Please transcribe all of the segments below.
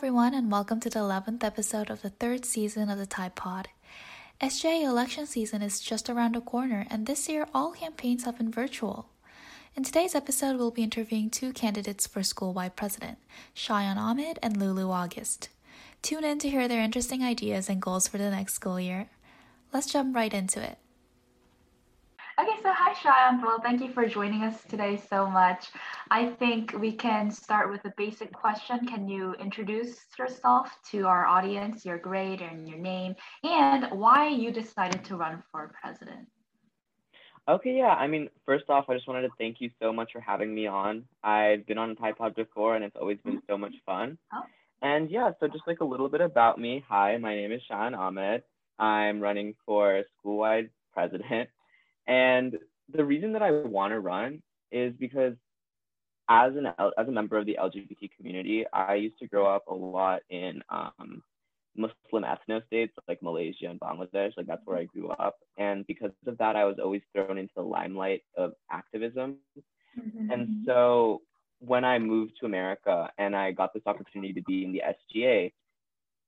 everyone, and welcome to the 11th episode of the third season of the Tide Pod. SGA election season is just around the corner, and this year all campaigns have been virtual. In today's episode, we'll be interviewing two candidates for school-wide president, Shayyan Ahmed and Lulu August. Tune in to hear their interesting ideas and goals for the next school year. Let's jump right into it. Okay, so hi Shayyan. Well, thank you for joining us today so much. I think we can start with a basic question. Can you introduce yourself to our audience, your grade and your name, and why you decided to run for president? Okay, yeah. I mean, first off, I just wanted to thank you so much for having me on. I've been on Tide Pod before, and it's always been so much fun. Oh. And yeah, so just like a little bit about me. Hi, my name is Shayyan Ahmed. I'm running for school-wide president. And the reason that I want to run is because as an as a member of the LGBT community, I used to grow up a lot in um, Muslim ethno states like Malaysia and Bangladesh. Like that's where I grew up, and because of that, I was always thrown into the limelight of activism. Mm-hmm. And so when I moved to America and I got this opportunity to be in the SGA,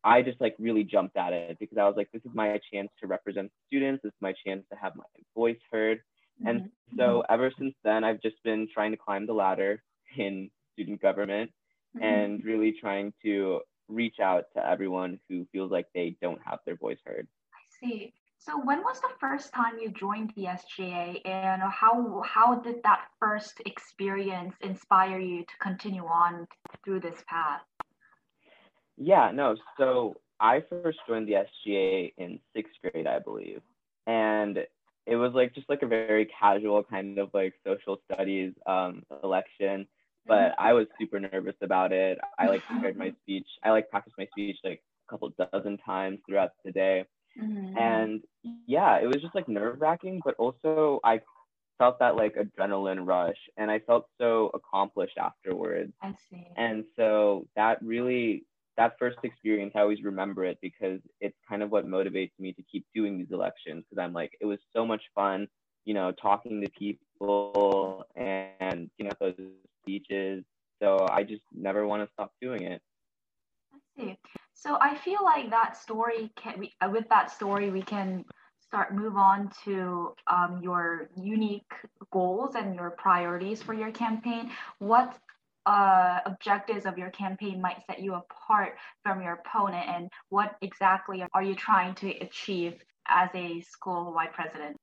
I just like really jumped at it because I was like, this is my chance to represent students. This is my chance to have my voice heard. Mm-hmm. And so ever since then, I've just been trying to climb the ladder in student government mm-hmm. and really trying to reach out to everyone who feels like they don't have their voice heard. I see. So when was the first time you joined the SGA and how how did that first experience inspire you to continue on through this path? Yeah, no. So I first joined the SGA in sixth grade, I believe. And it was like just like a very casual kind of like social studies um, election. But mm-hmm. I was super nervous about it. I like prepared my speech. I like practiced my speech like a couple dozen times throughout the day. Mm-hmm. And yeah, it was just like nerve wracking, but also I felt that like adrenaline rush and I felt so accomplished afterwards. I see. And so that really that first experience, I always remember it because it's kind of what motivates me to keep doing these elections because I'm like, it was so much fun, you know, talking to people and, you know, those speeches. So I just never want to stop doing it. I see. So I feel like that story can, we, uh, with that story, we can start move on to um, your unique goals and your priorities for your campaign. What uh, objectives of your campaign might set you apart from your opponent and what exactly are you trying to achieve as a school-wide president?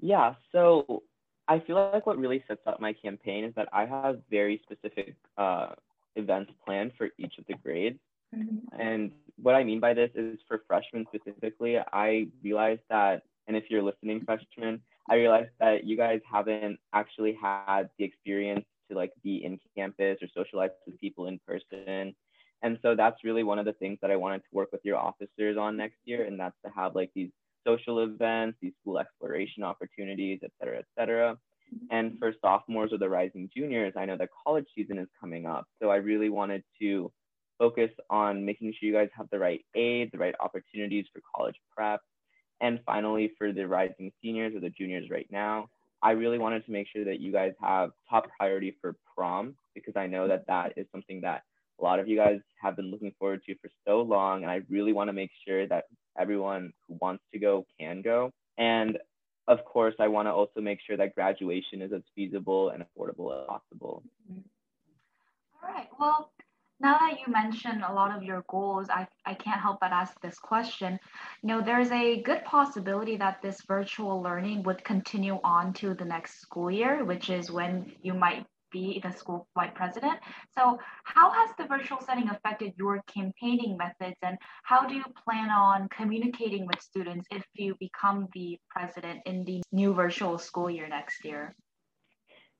Yeah, so I feel like what really sets up my campaign is that I have very specific uh, events planned for each of the grades. Mm-hmm. And what I mean by this is for freshmen specifically, I realized that, and if you're listening, freshmen, I realized that you guys haven't actually had the experience to like be in campus or socialize with people in person. And so that's really one of the things that I wanted to work with your officers on next year. And that's to have like these social events, these school exploration opportunities, et cetera, et cetera. And for sophomores or the rising juniors, I know that college season is coming up. So I really wanted to focus on making sure you guys have the right aid, the right opportunities for college prep. And finally, for the rising seniors or the juniors right now, I really wanted to make sure that you guys have top priority for prom because I know that that is something that a lot of you guys have been looking forward to for so long. And I really want to make sure that everyone who wants to go can go. And of course, I want to also make sure that graduation is as feasible and affordable as possible. All right. Well, now that you mentioned a lot of your goals, I, I can't help but ask this question. You know, there's a good possibility that this virtual learning would continue on to the next school year, which is when you might be the school-wide president. So how has the virtual setting affected your campaigning methods and how do you plan on communicating with students if you become the president in the new virtual school year next year?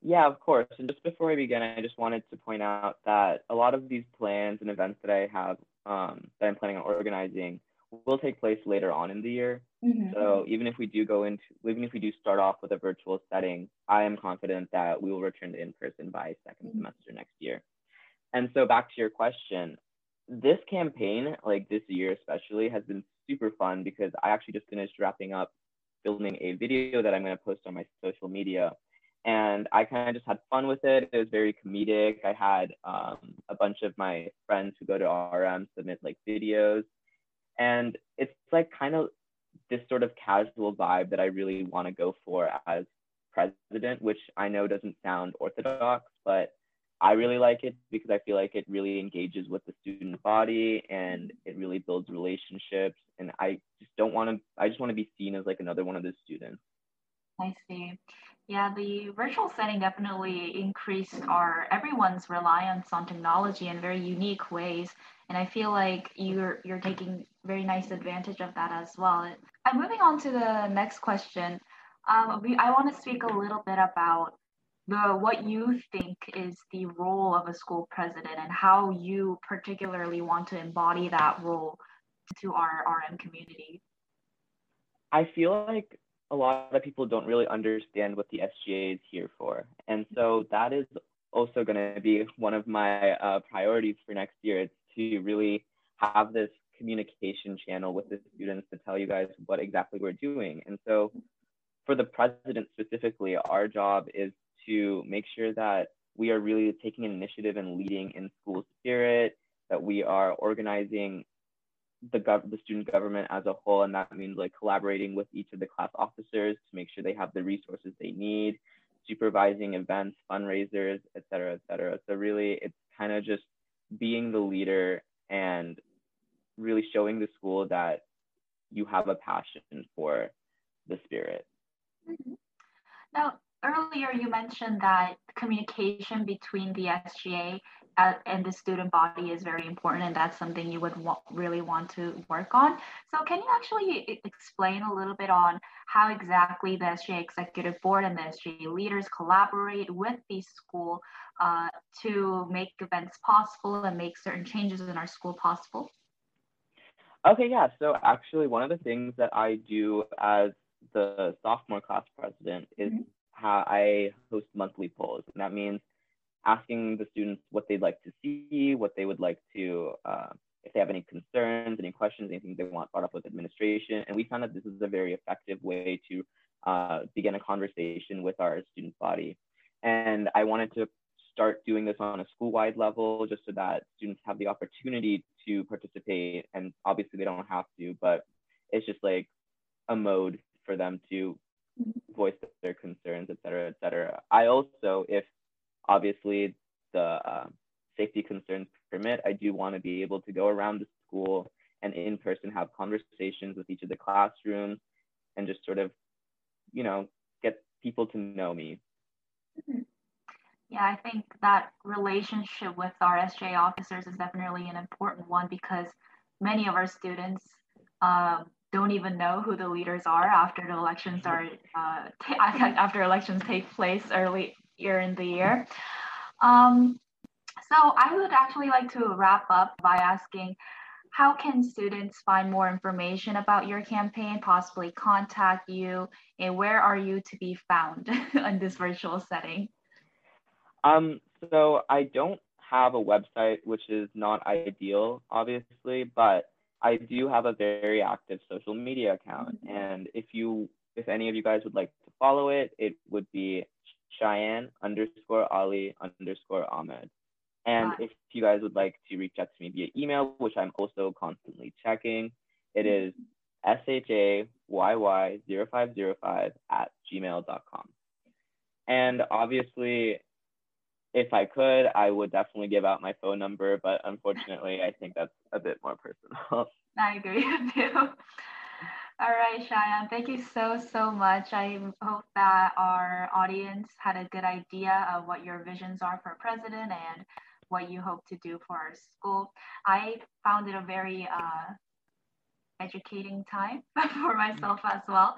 Yeah, of course. And just before we begin, I just wanted to point out that a lot of these plans and events that I have um, that I'm planning on organizing will take place later on in the year. Mm-hmm. So even if we do go into, even if we do start off with a virtual setting, I am confident that we will return to in person by 2nd mm-hmm. semester next year. And so back to your question, this campaign, like this year especially, has been super fun because I actually just finished wrapping up filming a video that I'm going to post on my social media and I kind of just had fun with it. It was very comedic. I had um, a bunch of my friends who go to RM submit like videos, and it's like kind of this sort of casual vibe that I really want to go for as president, which I know doesn't sound orthodox, but I really like it because I feel like it really engages with the student body and it really builds relationships. And I just don't want to, I just want to be seen as like another one of the students. I see. Yeah, the virtual setting definitely increased our everyone's reliance on technology in very unique ways, and I feel like you're you're taking very nice advantage of that as well. I'm moving on to the next question. Um, we, I want to speak a little bit about the what you think is the role of a school president and how you particularly want to embody that role to our RM community. I feel like a lot of people don't really understand what the SGA is here for. And so that is also going to be one of my uh, priorities for next year. It's to really have this communication channel with the students to tell you guys what exactly we're doing. And so for the president specifically, our job is to make sure that we are really taking initiative and leading in school spirit, that we are organizing the, gov- the student government as a whole, and that means like collaborating with each of the class officers to make sure they have the resources they need, supervising events, fundraisers, et cetera, et cetera. So really, it's kind of just being the leader and really showing the school that you have a passion for the spirit. Mm-hmm. Now, earlier you mentioned that communication between the SGA and the student body is very important and that's something you would wa- really want to work on. So can you actually explain a little bit on how exactly the sga executive board and the sga leaders collaborate with the school uh, to make events possible and make certain changes in our school possible? Okay yeah. So actually one of the things that i do as the sophomore class president is mm-hmm. how i host monthly polls. And that means asking the students what they'd like to see, what they would like to, uh, if they have any concerns, any questions, anything they want brought up with administration. And we found that this is a very effective way to uh, begin a conversation with our student body. And I wanted to start doing this on a school-wide level just so that students have the opportunity to participate. And obviously they don't have to, but it's just like a mode for them to voice their concerns, et cetera, et cetera. I also, if obviously the uh, safety concerns permit, I do want to be able to go around the school and in person have conversations with each of the classrooms and just sort of, you know, get people to know me. Yeah, I think that relationship with our SGA officers is definitely an important one because many of our students um, don't even know who the leaders are after the elections are uh, after elections take place early year in the year. Um, so I would actually like to wrap up by asking, how can students find more information about your campaign, possibly contact you, and where are you to be found in this virtual setting? Um, so I don't have a website, which is not ideal, obviously, but I do have a very active social media account. Mm-hmm. And if you, if any of you guys would like to follow it, it would be Shayyan underscore Ali underscore Ahmed. And if you guys would like to reach out to me via email, which I'm also constantly checking, it is shayy0505 at gmail.com. And obviously, if I could, I would definitely give out my phone number, but unfortunately, I think that's a bit more personal. I agree with you. All right, Shayyan, thank you so, so much. I hope that our audience had a good idea of what your visions are for president and what you hope to do for our school. I found it a very uh, educating time for myself as well.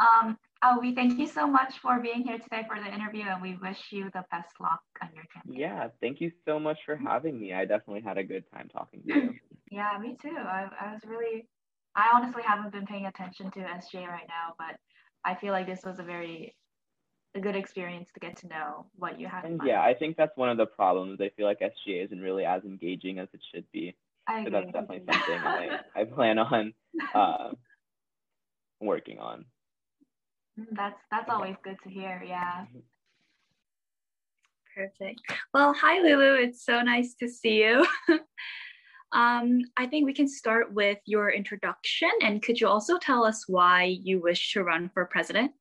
Um, oh, we thank you so much for being here today for the interview and we wish you the best luck on your campaign. Yeah, thank you so much for having me. I definitely had a good time talking to you. yeah, me too. I, I was really I honestly haven't been paying attention to SGA right now, but I feel like this was a very a good experience to get to know what you have. And yeah, I think that's one of the problems. I feel like SGA isn't really as engaging as it should be. I so that's definitely something I, I plan on uh, working on. Mm, that's that's always good to hear. Yeah. Perfect. Well, hi, Lulu. It's so nice to see you. um, I think we can start with your introduction. And could you also tell us why you wish to run for president?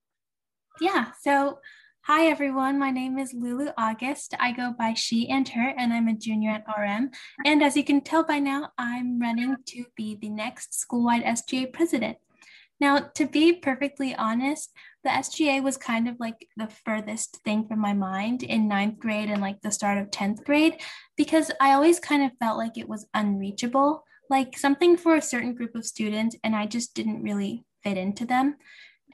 Yeah. So, hi, everyone. My name is Lulu August. I go by she and her, and I'm a junior at RM. And as you can tell by now, I'm running to be the next school wide SGA president. Now, to be perfectly honest, the SGA was kind of like the furthest thing from my mind in ninth grade and like the start of 10th grade because I always kind of felt like it was unreachable, like something for a certain group of students, and I just didn't really fit into them.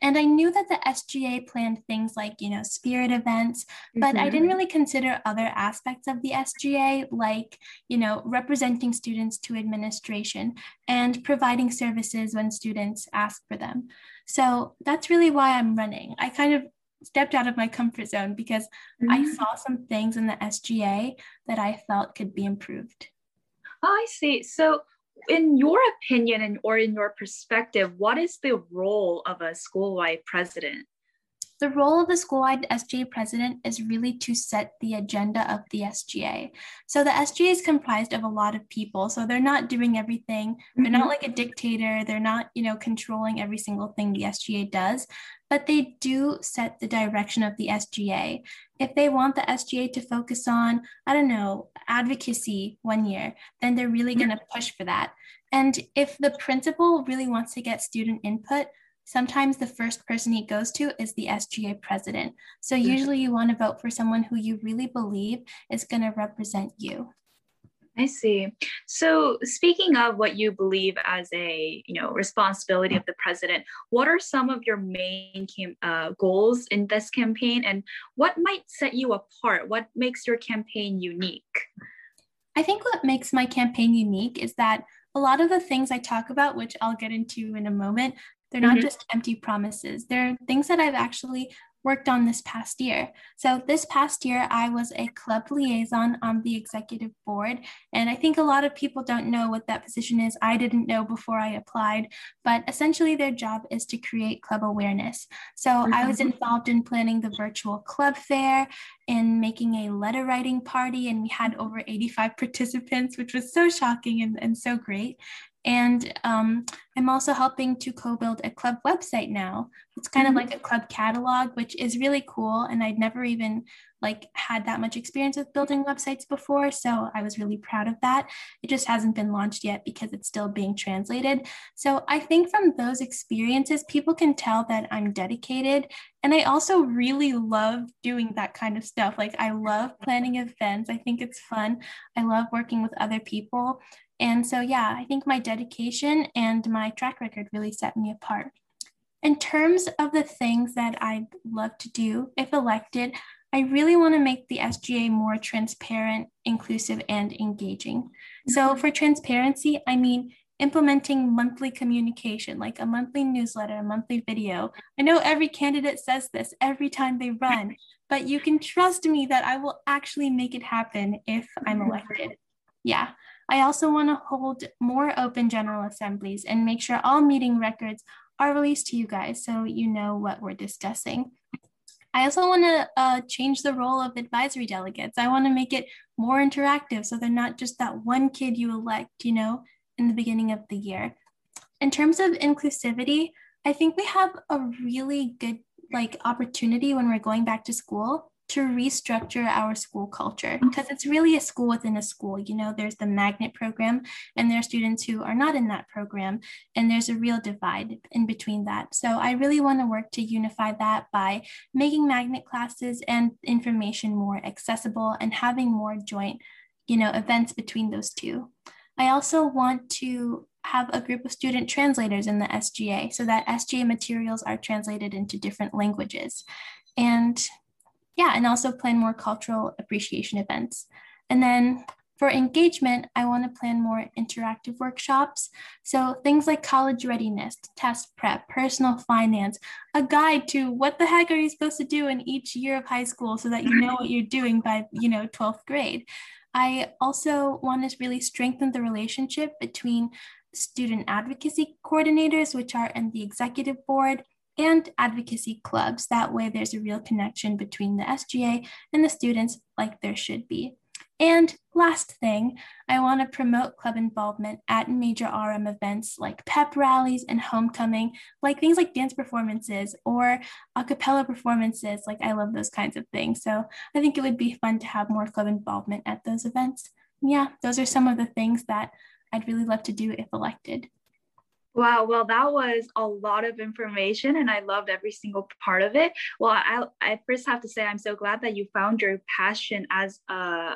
And I knew that the SGA planned things like, you know, spirit events, but mm-hmm. I didn't really consider other aspects of the SGA, like, you know, representing students to administration and providing services when students ask for them. So that's really why I'm running. I kind of stepped out of my comfort zone because mm-hmm. I saw some things in the SGA that I felt could be improved. Oh, I see. So in your opinion and or in your perspective, what is the role of a school-wide president? The role of the school-wide SGA president is really to set the agenda of the SGA. So the SGA is comprised of a lot of people. So they're not doing everything. Mm-hmm. They're not mm-hmm. like a dictator. They're not, you know, controlling every single thing the SGA does, but they do set the direction of the SGA. If they want the SGA to focus on, I don't know, advocacy one year, then they're really mm-hmm. going to push for that. And if the principal really wants to get student input, sometimes the first person he goes to is the SGA president. So mm-hmm. usually you want to vote for someone who you really believe is going to represent you. I see. So speaking of what you believe as a you know responsibility of the president, what are some of your main cam- uh, goals in this campaign, and what might set you apart? What makes your campaign unique? I think what makes my campaign unique is that a lot of the things I talk about, which I'll get into in a moment, they're not mm-hmm. just empty promises. They're things that I've actually worked on this past year. So, this past year, I was a club liaison on the executive board. And I think a lot of people don't know what that position is. I didn't know before I applied, but essentially, their job is to create club awareness. So, mm-hmm. I was mm-hmm. involved in planning the virtual club fair and making a letter writing party. And we had over 85 participants, which was so shocking and, and so great. And um, I'm also helping to co-build a club website now. It's kind mm-hmm. of like a club catalog, which is really cool. And I'd never even like had that much experience with building websites before. So I was really proud of that. It just hasn't been launched yet because it's still being translated. So I think from those experiences, people can tell that I'm dedicated. And I also really love doing that kind of stuff. Like I love planning events. I think it's fun. I love working with other people. And so, yeah, I think my dedication and my track record really set me apart. In terms of the things that I'd love to do if elected, I really want to make the SGA more transparent, inclusive, and engaging. So, mm-hmm. for transparency, I mean implementing monthly communication, like a monthly newsletter, a monthly video. I know every candidate says this every time they run, but you can trust me that I will actually make it happen if I'm elected. Yeah. I also want to hold more open general assemblies and make sure all meeting records are released to you guys so you know what we're discussing. I also want to uh, change the role of advisory delegates. I want to make it more interactive so they're not just that one kid you elect, you know, in the beginning of the year. In terms of inclusivity, I think we have a really good like opportunity when we're going back to school to restructure our school culture mm. because it's really a school within a school. You know, there's the magnet program, and there are students who are not in that program, and there's a real divide in between that. So I really want to work to unify that by making magnet classes and information more accessible and having more joint, you know, events between those two. I also want to have a group of student translators in the SGA so that SGA materials are translated into different languages. And yeah, and also plan more cultural appreciation events. And then for engagement, I want to plan more interactive workshops. So things like college readiness, test prep, personal finance, a guide to what the heck are you supposed to do in each year of high school so that you know what you're doing by, you know, 12th grade. I also want to really strengthen the relationship between student advocacy coordinators, which are in the executive board, and advocacy clubs. That way, there's a real connection between the SGA and the students, like there should be. And last thing, I want to promote club involvement at major RM events like pep rallies and homecoming, like things like dance performances or a cappella performances. Like, I love those kinds of things. So, I think it would be fun to have more club involvement at those events. Yeah, those are some of the things that I'd really love to do if elected. Wow, well, that was a lot of information, and I loved every single part of it. Well, I, I first have to say I'm so glad that you found your passion as uh,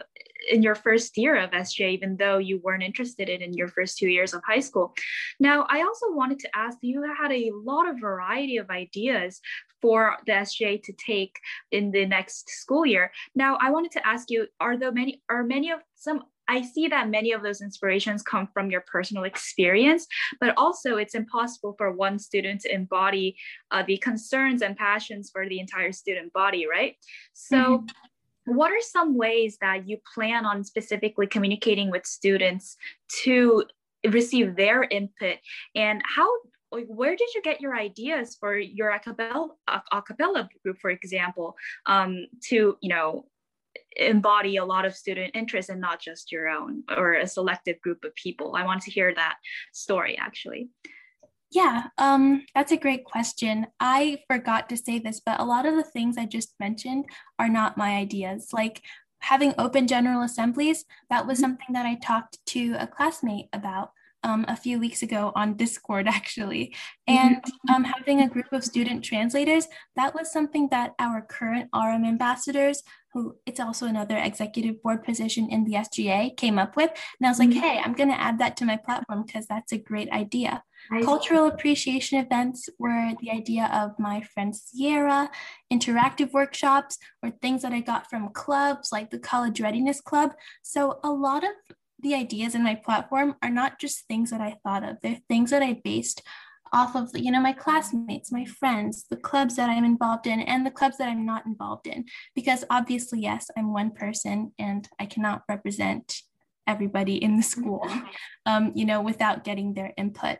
in your first year of SGA, even though you weren't interested in in your first two years of high school. Now, I also wanted to ask you had a lot of variety of ideas for the SGA to take in the next school year. Now, I wanted to ask you: Are there many? Are many of some I see that many of those inspirations come from your personal experience, but also it's impossible for one student to embody uh, the concerns and passions for the entire student body, right? So, mm-hmm. what are some ways that you plan on specifically communicating with students to receive their input and how like where did you get your ideas for your acapella, acapella group for example um, to you know embody a lot of student interest and not just your own or a selective group of people. I want to hear that story actually. Yeah um, that's a great question. I forgot to say this but a lot of the things i just mentioned are not my ideas. Like having open general assemblies that was mm-hmm. something that i talked to a classmate about um, a few weeks ago on Discord, actually. And mm-hmm. um, having a group of student translators, that was something that our current RM ambassadors, who it's also another executive board position in the SGA, came up with. And I was like, mm-hmm. hey, I'm going to add that to my platform because that's a great idea. Cultural appreciation events were the idea of my friend Sierra, interactive workshops, or things that I got from clubs like the College Readiness Club. So, a lot of the ideas in my platform are not just things that I thought of, they're things that I based off of you know my classmates my friends the clubs that i'm involved in and the clubs that i'm not involved in. Because obviously yes i'm one person and i cannot represent everybody in the school um, you know without getting their input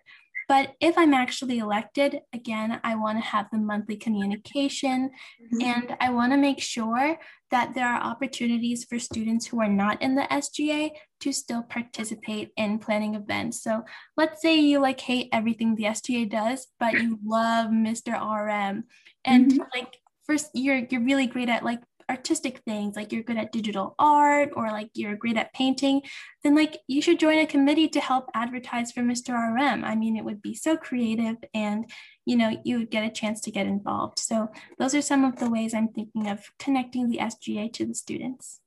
but if I'm actually elected, again, I want to have the monthly communication mm-hmm. and I want to make sure that there are opportunities for students who are not in the SGA to still participate in planning events. So let's say you like hate everything the SGA does, but you love Mr. RM and mm-hmm. like first you're you're really great at like artistic things like you're good at digital art or like you're great at painting then like you should join a committee to help advertise for mr rm i mean it would be so creative and you know you would get a chance to get involved. So those are some of the ways i'm thinking of connecting the sga to the students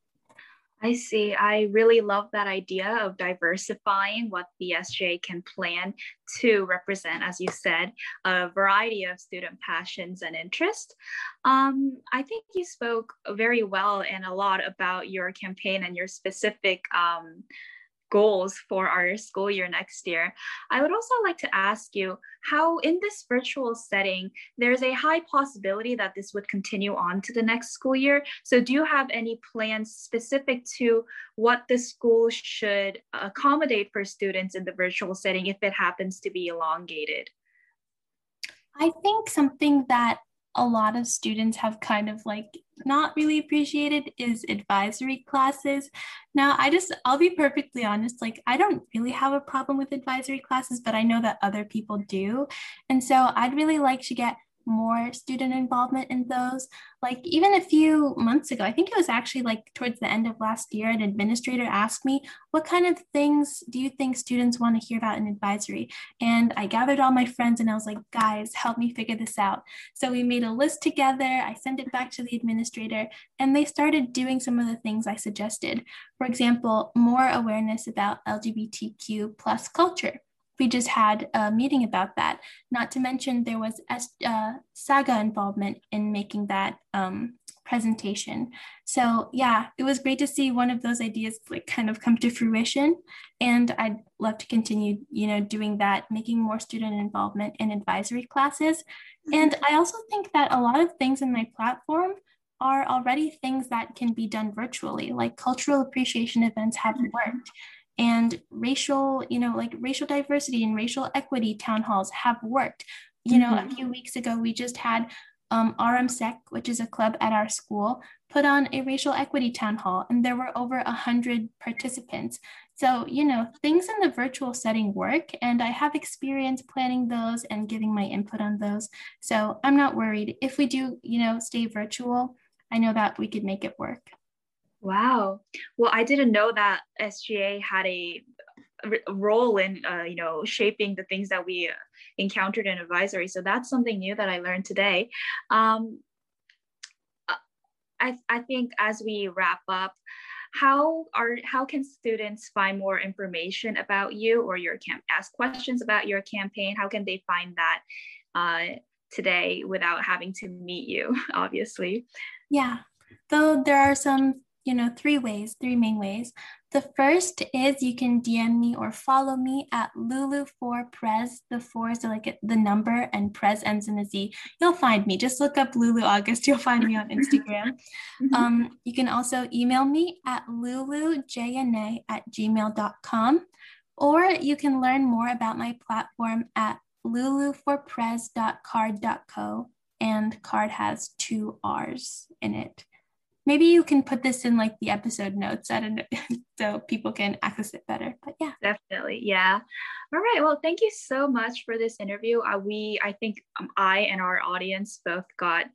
I see. I really love that idea of diversifying what the SGA can plan to represent, as you said, a variety of student passions and interests. Um, I think you spoke very well and a lot about your campaign and your specific um, goals for our school year next year. I would also like to ask you how, in this virtual setting, there's a high possibility that this would continue on to the next school year. So, do you have any plans specific to what the school should accommodate for students in the virtual setting if it happens to be elongated? I think something that a lot of students have kind of like not really appreciated is advisory classes. Now, I just, I'll be perfectly honest, like, I don't really have a problem with advisory classes, but I know that other people do. And so I'd really like to get more student involvement in those. Like even a few months ago, I think it was actually like towards the end of last year, an administrator asked me, What kind of things do you think students want to hear about in advisory? And I gathered all my friends and I was like, Guys, help me figure this out. So we made a list together. I sent it back to the administrator and they started doing some of the things I suggested. For example, more awareness about LGBTQ plus culture we just had a meeting about that. Not to mention there was uh, Saga involvement in making that um, presentation. So yeah, it was great to see one of those ideas like kind of come to fruition. And I'd love to continue, you know, doing that, making more student involvement in advisory classes. And I also think that a lot of things in my platform are already things that can be done virtually, like cultural appreciation events have worked and racial, you know, like racial diversity and racial equity town halls have worked. you know, mm-hmm. a few weeks ago, we just had um, RMSEC, which is a club at our school, put on a racial equity town hall, and there were over 100 participants. So, you know, things in the virtual setting work, and I have experience planning those and giving my input on those. So I'm not worried. If we do, you know, stay virtual, I know that we could make it work. Wow. Well, I didn't know that SGA had a role in uh, you know shaping the things that we encountered in advisory. So that's something new that i learned today. Um, I, I think as we wrap up how are how can students find more information about you or your camp ask questions about your campaign? How can they find that uh, today without having to meet you obviously? Yeah. Though there are some you know three ways three main ways the first is you can DM me or follow me at Lulu4Prez. The four is like the number and Prez ends in a Z. You'll find me. Just look up Lulu August. You'll find me on Instagram. Mm-hmm. um, you can also email me at lulujna at gmail.com or you can learn more about my platform at luluforprez.carrd.co and Carrd has two R's in it maybe you can put this in like the episode notes. I don't know so people can access it better but yeah. Definitely yeah. All right well thank you so much for this interview. Uh, we i think um, i and our audience both got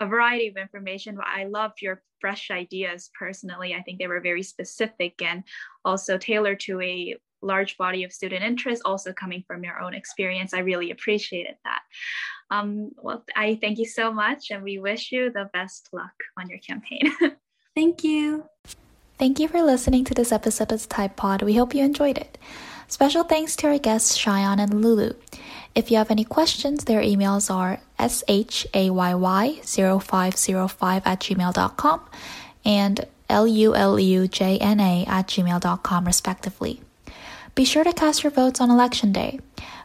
a variety of information but i loved your fresh ideas personally. I think they were very specific and also tailored to a large body of student interest also coming from your own experience. I really appreciated that um, well, I thank you so much and we wish you the best luck on your campaign. thank you. Thank you for listening to this episode of Tide Pod. We hope you enjoyed it. Special thanks to our guests, Shayyan and Lulu. If you have any questions, their emails are shayy0505 at gmail.com and lulujna at gmail.com, respectively. Be sure to cast your votes on election day.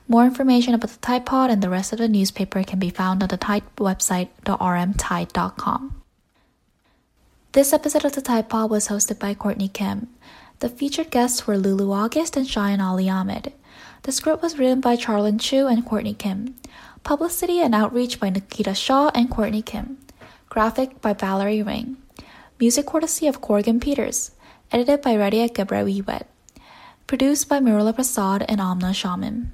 More information about the Tide Pod and the rest of the newspaper can be found on the Tide website, rmtide.com. This episode of the Tide Pod was hosted by Courtney Kim. The featured guests were Lulu August and Shayyan Ali Ahmed. The script was written by Charlyn Chu and Courtney Kim. Publicity and outreach by Nikitha Shah and Courtney Kim. Graphic by Valerie Wang. Music courtesy of Corrigan Peters. Edited by Rediet Ghebrehiwet. Produced by Mirula Prasad and Amna Shamim.